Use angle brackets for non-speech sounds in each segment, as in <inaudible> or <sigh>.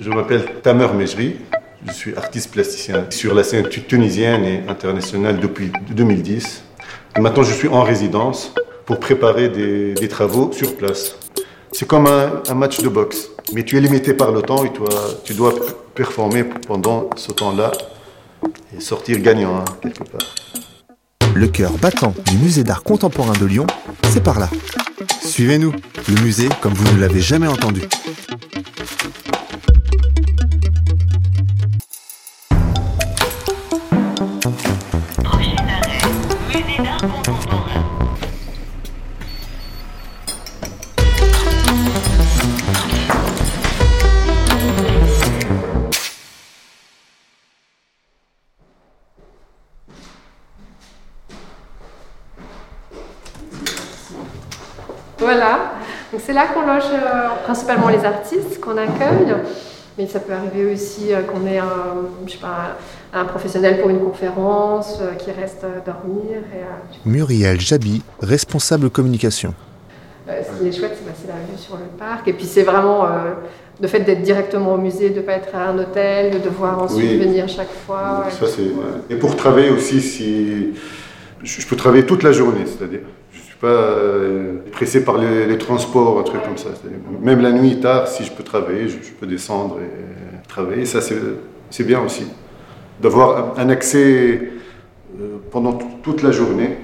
Je, m'appelle Tamer Mejri, je suis artiste plasticien sur la scène tunisienne et internationale depuis 2010. Et maintenant, je suis en résidence pour préparer des, travaux sur place. C'est comme un, un, match de boxe, mais tu es limité par le temps et toi, tu dois performer pendant ce temps-là et sortir gagnant hein, quelque part. Le cœur battant du musée d'art contemporain de Lyon, c'est par là. Suivez-nous, le musée comme vous ne l'avez jamais entendu. C'est là qu'on loge euh, principalement les artistes qu'on accueille, mais ça peut arriver aussi euh, qu'on ait un, je sais pas, un professionnel pour une conférence euh, qui reste dormir. Et, Muriel Jabi, responsable communication. ce qui est chouette, c'est la vue sur le parc, et puis c'est vraiment le fait d'être directement au musée, de ne pas être à un hôtel, de devoir ensuite oui. venir chaque fois. Ça, ouais. Et pour travailler aussi, si je peux travailler toute la journée, c'est-à-dire pas euh, pressé par les, transports, un truc comme ça. Même la nuit, tard, si je peux travailler, je, peux descendre et travailler. Ça, c'est bien aussi. D'avoir un accès euh, pendant toute la journée.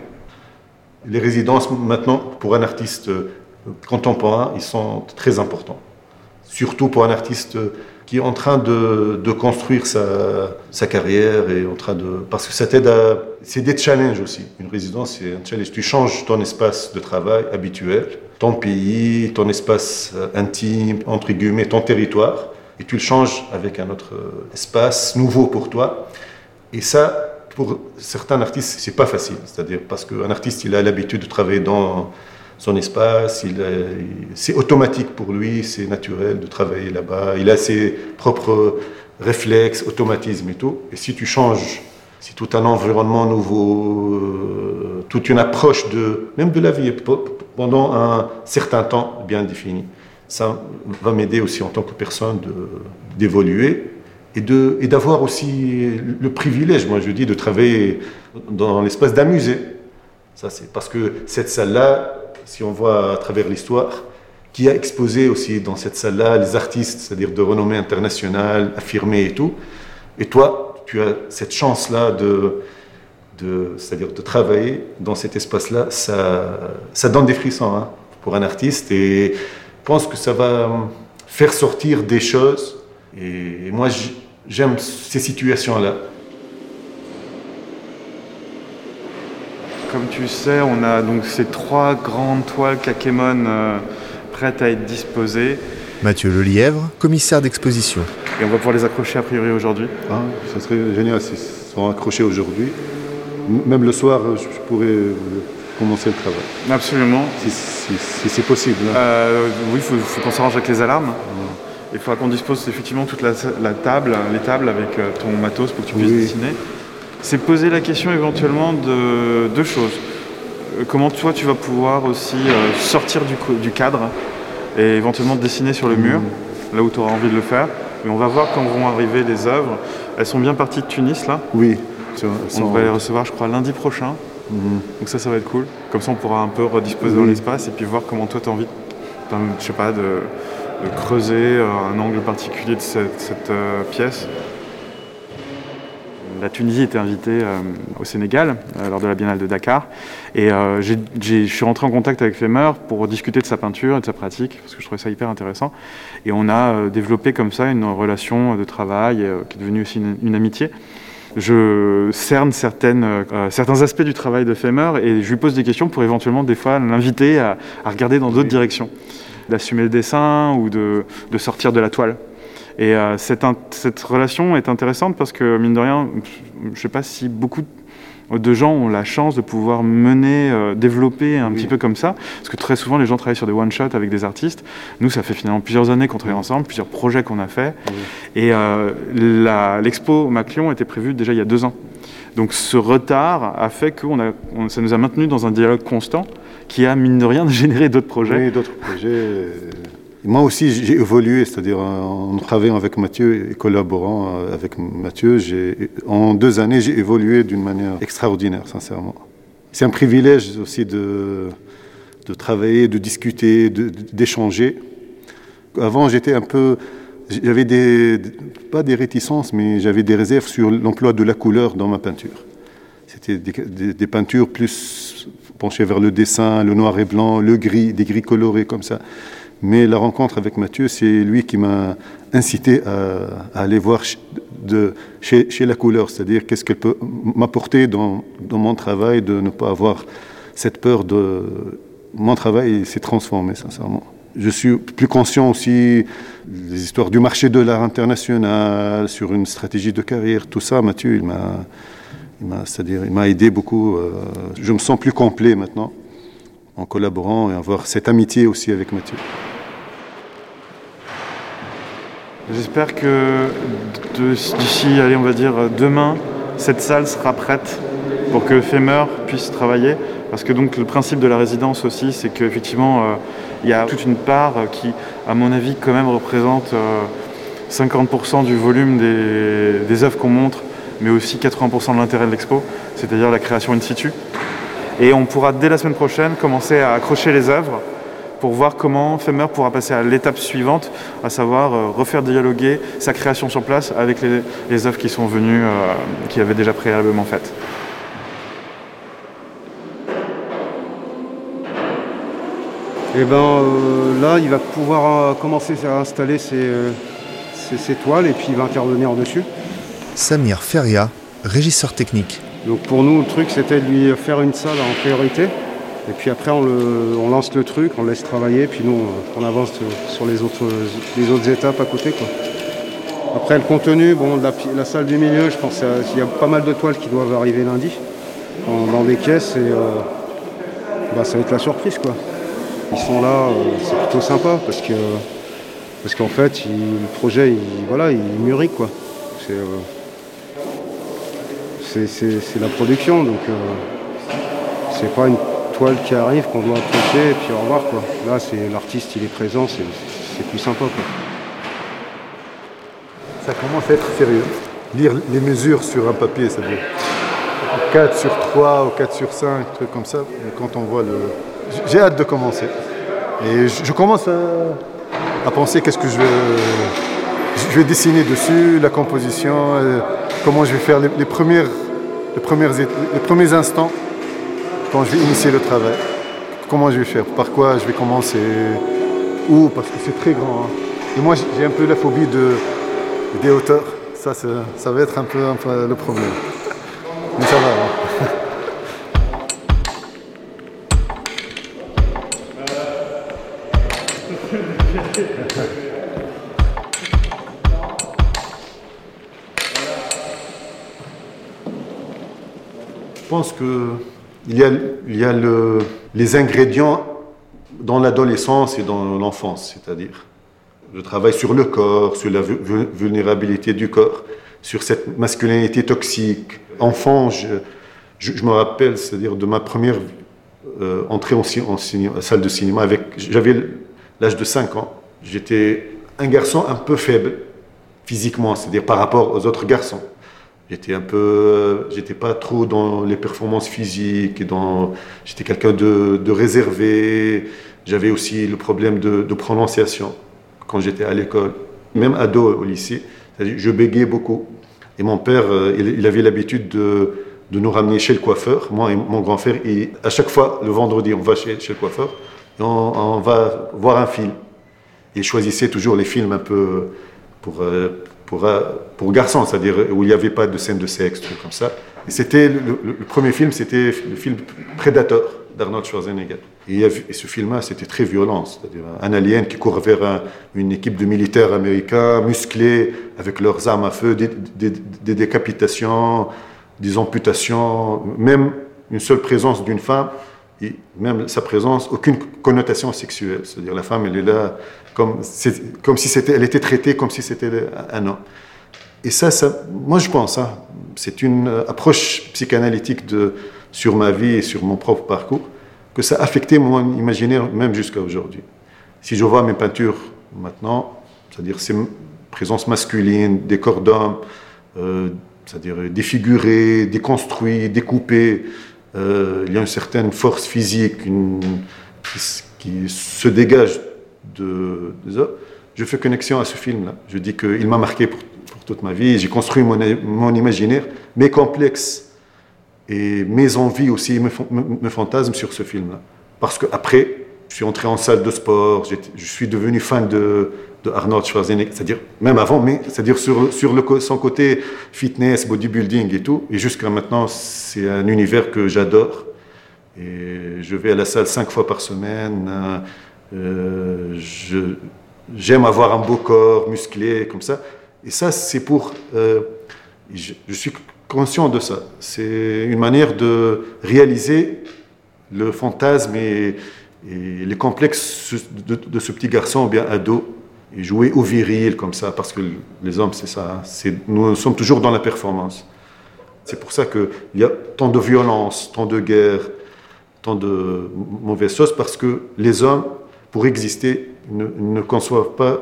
Les résidences, maintenant, pour un artiste contemporain, ils sont très importants. Surtout pour un artiste qui est en train de, construire sa, carrière et en train de parce que ça t'aide à c'est des challenges aussi. Une résidence c'est un challenge. Tu changes ton espace de travail habituel ton pays ton espace intime entre guillemets ton territoire et tu le changes avec un autre espace nouveau pour toi. Et ça pour certains artistes c'est pas facile. C'est-à-dire parce qu'un artiste il a l'habitude de travailler dans son espace, c'est automatique pour lui, c'est naturel de travailler là-bas, il a ses propres réflexes, automatismes et tout. Et si tu changes, si tout un environnement nouveau, euh, toute une approche de, même de la vie pendant un certain temps bien défini, ça va m'aider aussi en tant que personne d'évoluer et d'avoir aussi le privilège, moi je dis, de travailler dans l'espace d'un musée. Ça, c'est parce que cette salle-là, si on voit à travers l'histoire, qui a exposé aussi dans cette salle-là les artistes, c'est-à-dire de renommée internationale, affirmés et tout. Et toi, tu as cette chance-là de, c'est-à-dire de travailler dans cet espace-là. Ça, ça donne des frissons hein, pour un artiste et je pense que ça va faire sortir des choses. Et moi, j'aime ces situations-là. Comme tu sais, on a donc ces trois grandes toiles Kakemon euh, prêtes à être disposées. Mathieu Lelièvre, commissaire d'exposition. Et on va pouvoir les accrocher a priori aujourd'hui. Ah, ça serait génial s'ils sont accrochés aujourd'hui. Même le soir, je pourrais commencer le travail. Absolument. Si, si, si c'est possible. Hein. Euh, oui, il faut, faut qu'on s'arrange avec les alarmes. Ouais. Il faudra qu'on dispose effectivement toute la, la, table, les tables avec euh, ton matos pour que tu puisses oui. dessiner c'est poser la question éventuellement de deux choses. Comment toi tu vas pouvoir aussi euh, sortir du, du, cadre et éventuellement dessiner sur le mur, là où tu auras envie de le faire. Et on va voir quand vont arriver les œuvres. Elles sont bien parties de Tunis là? Oui. On va les recevoir je crois lundi prochain. Mmh. Donc ça ça va être cool. Comme ça on pourra un peu redisposer mmh. dans l'espace et puis voir comment toi tu as envie, je sais pas, de, de creuser un angle particulier de cette, cette euh, pièce la Tunisie était invitée euh, au Sénégal euh, lors de la Biennale de Dakar. Et euh, je suis rentré en contact avec Femer pour discuter de sa peinture et de sa pratique, parce que je trouvais ça hyper intéressant. Et on a développé comme ça une relation de travail qui est devenue aussi une, une amitié. Je cerne certaines, euh, certains aspects du travail de Femer et je lui pose des questions pour éventuellement des fois l'inviter à, à, regarder dans d'autres oui. directions, d'assumer le dessin ou de, de sortir de la toile. Et euh, cette, cette, relation est intéressante parce que, mine de rien, je ne sais pas si beaucoup de gens ont la chance de pouvoir mener, euh, développer un oui. petit peu comme ça. Parce que très souvent, les gens travaillent sur des one-shots avec des artistes. Nous, ça fait finalement plusieurs années qu'on travaille ensemble, plusieurs projets qu'on a fait. Oui. Et euh, l'expo Maclion était prévue déjà il y a deux ans. Donc ce retard a fait que on ça nous a maintenu dans un dialogue constant qui a, mine de rien, <laughs> généré d'autres projets. Oui, d'autres projets Moi aussi, j'ai évolué, c'est-à-dire en travaillant avec Mathieu et collaborant euh, avec Mathieu, en deux années, j'ai évolué d'une manière extraordinaire, sincèrement. C'est un privilège aussi de, de travailler, de discuter, d'échanger. Avant, j'étais un peu, j'avais des, pas des réticences, mais j'avais des réserves sur l'emploi de la couleur dans ma peinture. C'était des, peintures plus penchées vers le dessin, le noir et blanc, le gris, des gris colorés comme ça. Mais la rencontre avec Mathieu, c'est lui qui m'a incité à, aller voir de, chez, chez, la couleur, c'est-à-dire qu'est-ce qu'elle peut m'apporter dans, dans, mon travail, de ne pas avoir cette peur de... Mon travail s'est transformé, sincèrement. Je suis plus conscient aussi des histoires du marché de l'art international, sur une stratégie de carrière, tout ça, Mathieu, il m'a, c'est-à-dire, il m'a aidé beaucoup. Euh, je me sens plus complet maintenant en collaborant et avoir cette amitié aussi avec Mathieu. J'espère que d'ici, allez, on va dire demain, cette salle sera prête pour que Femer puisse travailler. Parce que donc le principe de la résidence aussi, c'est qu'effectivement, euh, il y a toute une part qui, à mon avis, quand même représente 50% euh, du volume des, des œuvres qu'on montre, mais aussi 80% de l'intérêt de l'expo, c'est-à-dire la création in situ. Et on pourra dès la semaine prochaine commencer à accrocher les œuvres pour voir comment Femer pourra passer à l'étape suivante, à savoir euh, refaire dialoguer sa création sur place avec les, œuvres qui sont venues, euh, qui avaient déjà préalablement faites. Et eh ben euh, là, il va pouvoir commencer à installer ses, ses, toiles et puis il va intervenir dessus. Samir Feria, régisseur technique. Donc pour nous, le truc, c'était de lui faire une salle en priorité et puis après, on, lance le truc, on laisse travailler, puis nous, on, avance sur les autres, les autres étapes à côté. Après, le contenu, bon, la, salle du milieu, je pense qu'il y a pas mal de toiles qui doivent arriver lundi dans, des caisses et euh, bah, ça va être la surprise. Quoi. Ils sont là, euh, c'est plutôt sympa parce que parce qu'en fait, le projet, il, voilà, il mûrit. C'est, euh, la production, donc c'est pas une qui arrive, qu'on doit approcher et puis au revoir. Quoi. Là, c'est l'artiste, il est présent, c'est plus sympa. Quoi. Ça commence à être sérieux. Lire les mesures sur un papier, ça veut dire 4 sur 3 ou 4 sur 5, trucs comme ça. quand on voit le. J'ai hâte de commencer. Et je, commence à, penser qu'est-ce que je vais, je vais dessiner dessus, la composition, euh, comment je vais faire les, premières, les, premières, les premiers instants quand je vais initier le travail, comment je vais faire, par quoi je vais commencer, où, parce que c'est très grand. Hein. Et moi, j'ai un peu la phobie de, des hauteurs. Ça, ça va être un peu, le problème. Il y a le, les ingrédients dans l'adolescence et dans l'enfance, c'est-à-dire je travaille sur le corps, sur la vulnérabilité du corps, sur cette masculinité toxique. Enfant, je, je, me rappelle, c'est-à-dire de ma première euh, entrée en, en, salle de cinéma, avec, j'avais l'âge de 5 ans. J'étais un garçon un peu faible physiquement, c'est-à-dire par rapport aux autres garçons. J'étais un peu, j'étais pas trop dans les performances physiques, dans, j'étais quelqu'un de, réservé. J'avais aussi le problème de, prononciation quand j'étais à l'école, même ado au lycée. Je bégayais beaucoup. Et mon père, euh, il, avait l'habitude de, nous ramener chez le coiffeur, moi et mon grand frère. Et à chaque fois, le vendredi, on va chez, chez le coiffeur et on, on, va voir un film. Il choisissait toujours les films un peu pour, euh, pour, garçons, c'est-à-dire où il n'y avait pas de scène de sexe, trucs comme ça. Et c'était le, premier film, c'était le film Predator d'Arnold Schwarzenegger. Et, ce film-là, c'était très violent, c'est-à-dire un alien qui court vers une équipe de militaires américains musclés avec leurs armes à feu, des décapitations, des amputations, même une seule présence d'une femme même sa présence, aucune connotation sexuelle. C'est-à-dire la femme, elle est là comme, comme si elle était traitée comme si c'était un homme. Et ça, ça moi je pense, hein, c'est une approche psychanalytique sur ma vie et sur mon propre parcours, que ça a affecté mon imaginaire même jusqu'à aujourd'hui. Si je vois mes peintures maintenant, c'est-à-dire ces présences masculines, des corps d'hommes, euh, c'est-à-dire défigurés, déconstruits, découpés. Euh, il y a une certaine force physique qui, se dégage de, des hommes. Je fais connexion à ce film-là. Je dis qu'il m'a marqué pour, toute ma vie. J'ai construit mon, imaginaire, mes complexes et mes envies aussi, mes fantasmes sur ce film-là. Parce qu'après, je suis entré en salle de sport, je suis devenu fan de, de Arnold Schwarzenegger, c'est-à-dire même avant, mais c'est-à-dire sur, sur son côté fitness, bodybuilding et tout. Et jusqu'à maintenant, c'est un univers que j'adore. Et je vais à la salle cinq fois par semaine. Euh, j'aime avoir un beau corps musclé comme ça. Et ça, c'est pour. Euh, je, suis conscient de ça. C'est une manière de réaliser le fantasme et, les complexes de, ce petit garçon bien ado et jouer au viril comme ça, parce que les hommes, c'est ça. Nous sommes toujours dans la performance. C'est pour ça qu'il y a tant de violence, tant de guerre, tant de mauvaises choses, parce que les hommes, pour exister, ne, conçoivent pas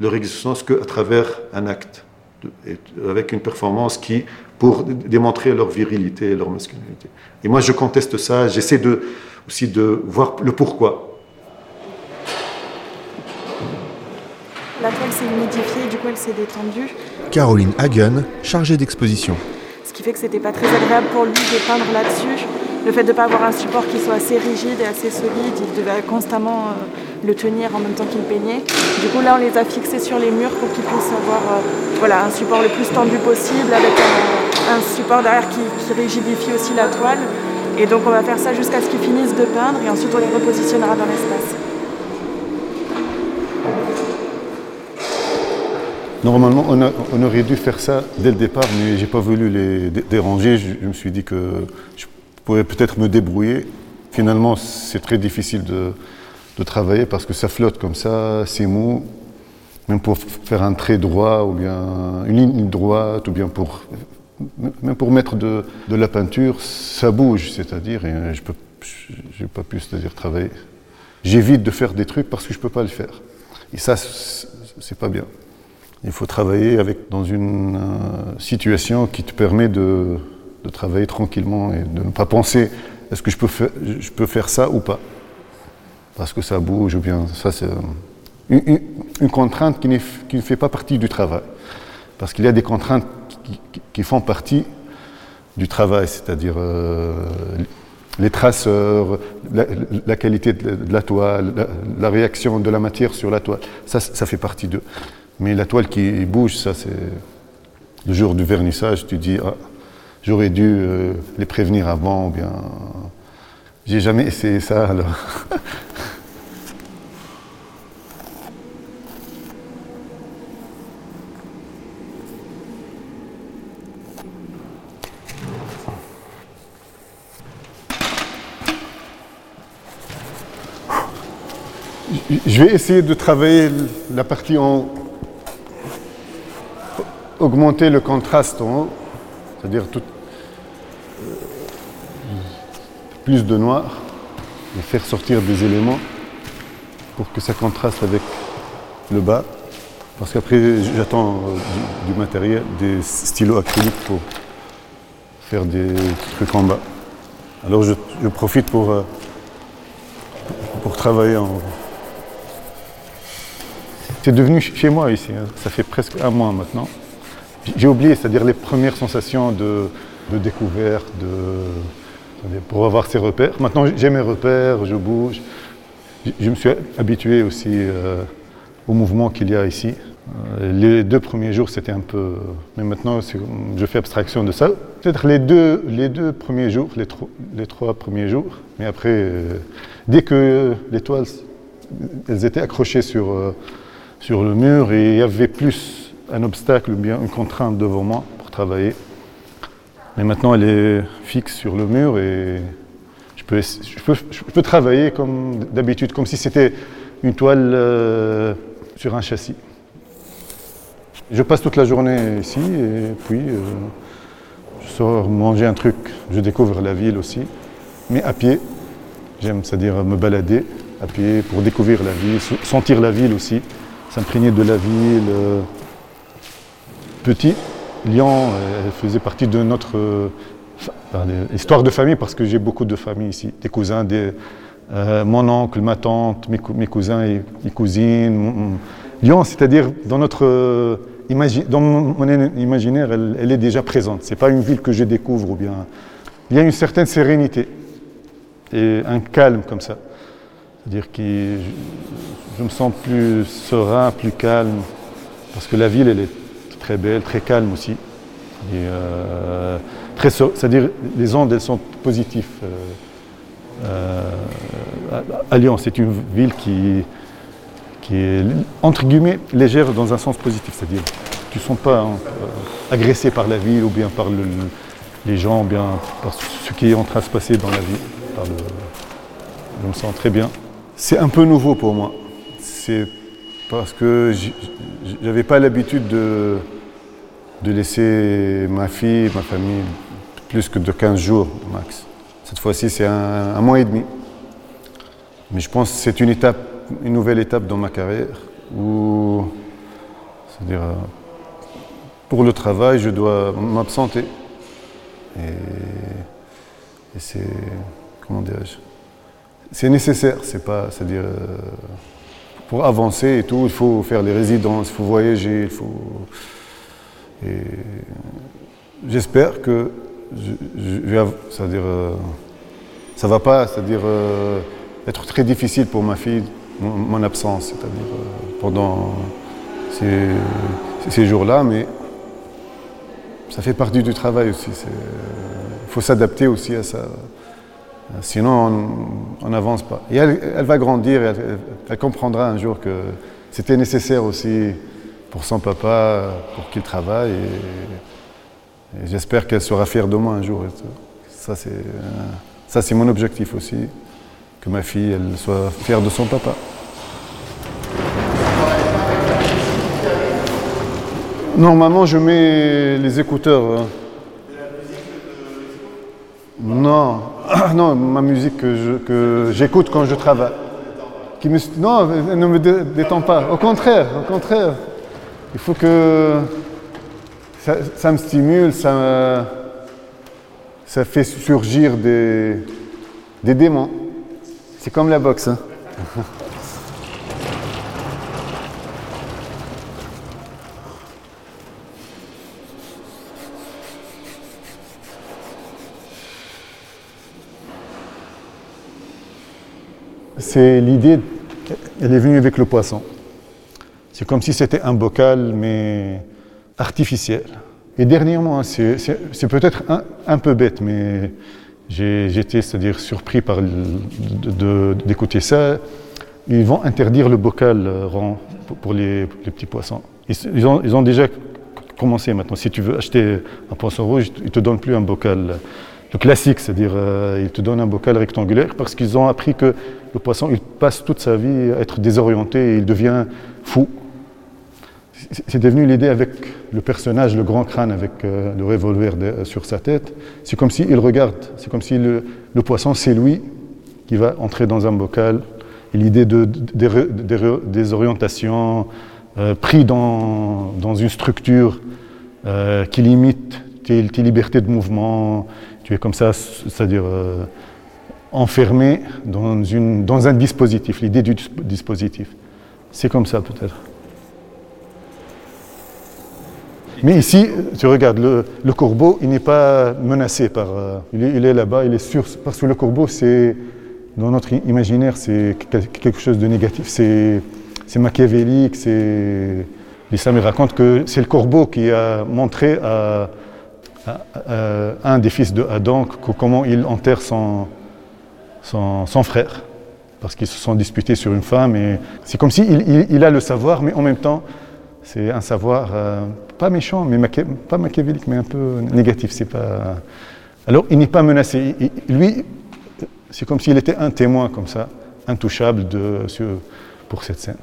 leur existence qu'à travers un acte, avec une performance qui, pour démontrer leur virilité et leur masculinité. Et moi, je conteste ça. J'essaie aussi de voir le pourquoi. La toile s'est humidifiée, du coup elle s'est détendue. Caroline Hagen, chargée d'exposition. Ce qui fait que c'était pas très agréable pour lui de peindre là-dessus. Le fait de ne pas avoir un support qui soit assez rigide et assez solide, il devait constamment euh, le tenir en même temps qu'il peignait. Du coup là on les a fixés sur les murs pour qu'ils puissent avoir euh, voilà, un support le plus tendu possible avec un, support derrière qui, qui rigidifie aussi la toile. Et donc on va faire ça jusqu'à ce qu'ils finissent de peindre et ensuite on les repositionnera dans l'espace. Normalement, on, aurait dû faire ça dès le départ, mais j'ai pas voulu les déranger. Je, me suis dit que je pourrais peut-être me débrouiller. Finalement, c'est très difficile de, travailler parce que ça flotte comme ça, c'est mou. Même pour faire un trait droit ou bien une ligne droite ou bien pour même pour mettre de, la peinture, ça bouge, c'est-à-dire, je peux, j'ai pas pu, c'est-à-dire travailler. J'évite de faire des trucs parce que je peux pas le faire. Et ça, c'est pas bien. Il faut travailler avec, dans une euh, situation qui te permet de, travailler tranquillement et de ne pas penser est-ce que je peux, faire, ça ou pas? Parce que ça bouge ou bien. Ça, c'est une, contrainte qui, ne fait pas partie du travail. Parce qu'il y a des contraintes qui, font partie du travail, c'est-à-dire euh, les traceurs, la, qualité de la toile, la, la, réaction de la matière sur la toile. Ça, ça fait partie d'eux. Mais la toile qui bouge, ça c'est le jour du vernissage, tu dis ah, j'aurais dû euh, les prévenir avant ou bien j'ai jamais essayé ça alors. Je vais essayer de travailler la partie en augmenter le contraste en haut, c'est-à-dire euh, plus de noir, faire sortir des éléments pour que ça contraste avec le bas. Parce qu'après, j'attends euh, du, matériel, des stylos acryliques pour faire des trucs en bas. Alors je, profite pour, euh, pour travailler en... C'est devenu chez moi ici, hein. ça fait presque un mois maintenant. J'ai oublié, c'est-à-dire les premières sensations de, découverte, pour avoir ses repères. Maintenant, j'ai mes repères, je bouge. Je me suis habitué aussi euh, au mouvement qu'il y a ici. Euh, les deux premiers jours, c'était un peu. Mais maintenant, je fais abstraction de ça. Peut-être les deux, les deux premiers jours, les, les trois premiers jours. Mais après, euh, dès que les toiles, elles étaient accrochées sur, sur le mur et il y avait plus un obstacle ou bien une contrainte devant moi pour travailler. Mais maintenant, elle est fixe sur le mur et je peux, travailler comme d'habitude, comme si c'était une toile euh, sur un châssis. Je passe toute la journée ici et puis euh, je sors manger un truc. Je découvre la ville aussi, mais à pied. J'aime, c'est-à-dire me balader à pied, pour découvrir la ville, sentir la ville aussi, s'imprégner de la ville. Euh, petit, Lyon elle faisait partie de notre histoire de famille parce que j'ai beaucoup de familles ici, des cousins, des, mon oncle, ma tante, mes, cousins et cousines. Lyon, c'est-à-dire dans notre dans mon imaginaire, elle, est déjà présente. Ce n'est pas une ville que je découvre ou bien. Il y a une certaine sérénité et un calme comme ça. C'est-à-dire que je, me sens plus serein, plus calme, parce que la ville, elle est très belle, très calme aussi. Euh, c'est-à-dire les ondes, elles sont positives. Euh, à Lyon, c'est une ville qui, qui est entre guillemets légère dans un sens positif, c'est-à-dire tu ne sens pas hein, euh, agressé par la ville ou bien par les gens, ou bien par ce qui est en train de se passer dans la ville. je me sens très bien. C'est un peu nouveau pour moi. Parce que j'avais pas l'habitude de, de laisser ma fille, ma famille, plus que de 15 jours max. Cette fois-ci, c'est un, mois et demi. Mais je pense que c'est une étape une nouvelle étape dans ma carrière où, c'est-à-dire, pour le travail, je dois m'absenter. Et, c'est, comment dirais-je, c'est nécessaire, c'est pas, c'est-à-dire, euh, pour avancer et tout, il faut faire les résidences, il faut voyager, il faut. J'espère que, je, c'est-à-dire, euh, va pas, c'est-à-dire être très difficile pour ma fille mon, absence, c'est-à-dire euh, pendant ces, jours-là, mais ça fait partie du travail aussi. Il faut s'adapter aussi à ça. Sinon, on n'avance pas. Et elle, va grandir, elle, comprendra un jour que c'était nécessaire aussi pour son papa, pour qu'il travaille. Et, j'espère qu'elle sera fière de moi un jour. Ça, c'est mon objectif aussi que ma fille elle soit fière de son papa. Normalement, je mets les écouteurs. Non, <coughs> non, ma musique que j'écoute quand je travaille. Qui me, non, elle ne me détend pas. Au contraire, au contraire. Il faut que ça, me stimule, ça, ça fait surgir des, des démons. C'est comme la boxe. Hein. <laughs> C'est l'idée, elle est venue avec le poisson. C'est comme si c'était un bocal, mais artificiel. Et dernièrement, c'est peut-être un, peu bête, mais J'étais, c'est-à-dire, surpris d'écouter ça. Ils vont interdire le bocal euh, rond pour les, petits poissons. Ils, ont, ils, ont, déjà commencé maintenant. Si tu veux acheter un poisson rouge, ils ne te donnent plus un bocal le classique, c'est-à-dire euh, ils te donnent un bocal rectangulaire parce qu'ils ont appris que le poisson, il passe toute sa vie à être désorienté et il devient fou c'est devenu l'idée avec le personnage, le grand crâne avec euh, le revolver sur sa tête. C'est comme s'il regarde, c'est comme si le, poisson, c'est lui qui va entrer dans un bocal. Et l'idée de, euh, pris dans, une structure euh, qui limite tes, libertés de mouvement. Tu es comme ça, c'est-à-dire enfermé dans, une, dans un dispositif, l'idée du dispositif. C'est comme ça peut-être. Mais ici, tu regardes, le, corbeau, il n'est pas menacé par... Euh, il est, là-bas, il est sûr, parce que le corbeau, c'est, dans notre imaginaire, c'est quelque chose de négatif, c'est, machiavélique, c'est... L'islam raconte que c'est le corbeau qui a montré à, un des fils de Adam comment il enterre son, son, frère, parce qu'ils se sont disputés sur une femme, et c'est comme s'il il a le savoir, mais en même temps, c'est un savoir euh, pas méchant, mais pas machiavélique, mais un peu négatif. C'est pas. Alors, il n'est pas menacé. lui, c'est comme s'il était un témoin comme ça, intouchable pour cette scène.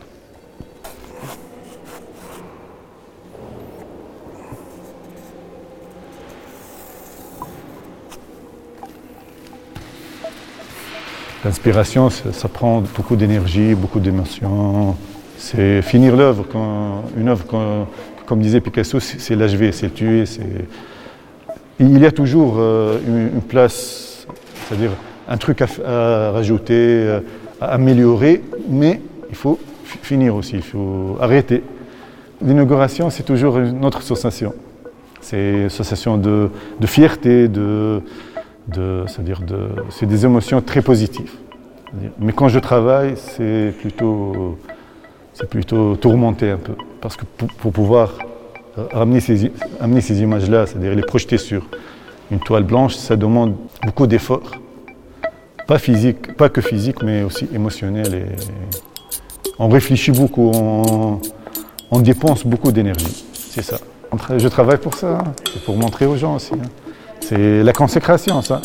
L'inspiration, ça, prend beaucoup d'énergie, beaucoup d'émotions. C'est finir l'œuvre. Une œuvre, comme disait Picasso, c'est l'achever, c'est tuer. Il y a toujours euh, une, place, c'est-à-dire un truc à, rajouter, euh, à améliorer, mais il faut finir aussi, il faut arrêter. L'inauguration, c'est toujours une autre sensation. C'est une sensation de, fierté, de, c'est des émotions très positives. Mais quand je travaille, c'est plutôt, c'est plutôt tourmenté un peu, parce que pour, pouvoir amener ces, amener ces images-là, c'est-à-dire les projeter sur une toile blanche, ça demande beaucoup d'efforts, pas physique, pas que physique, mais aussi émotionnel. On réfléchit beaucoup, on, dépense beaucoup d'énergie. C'est ça. Je travaille pour ça, hein. pour montrer aux gens aussi. Hein. C'est la consécration, ça.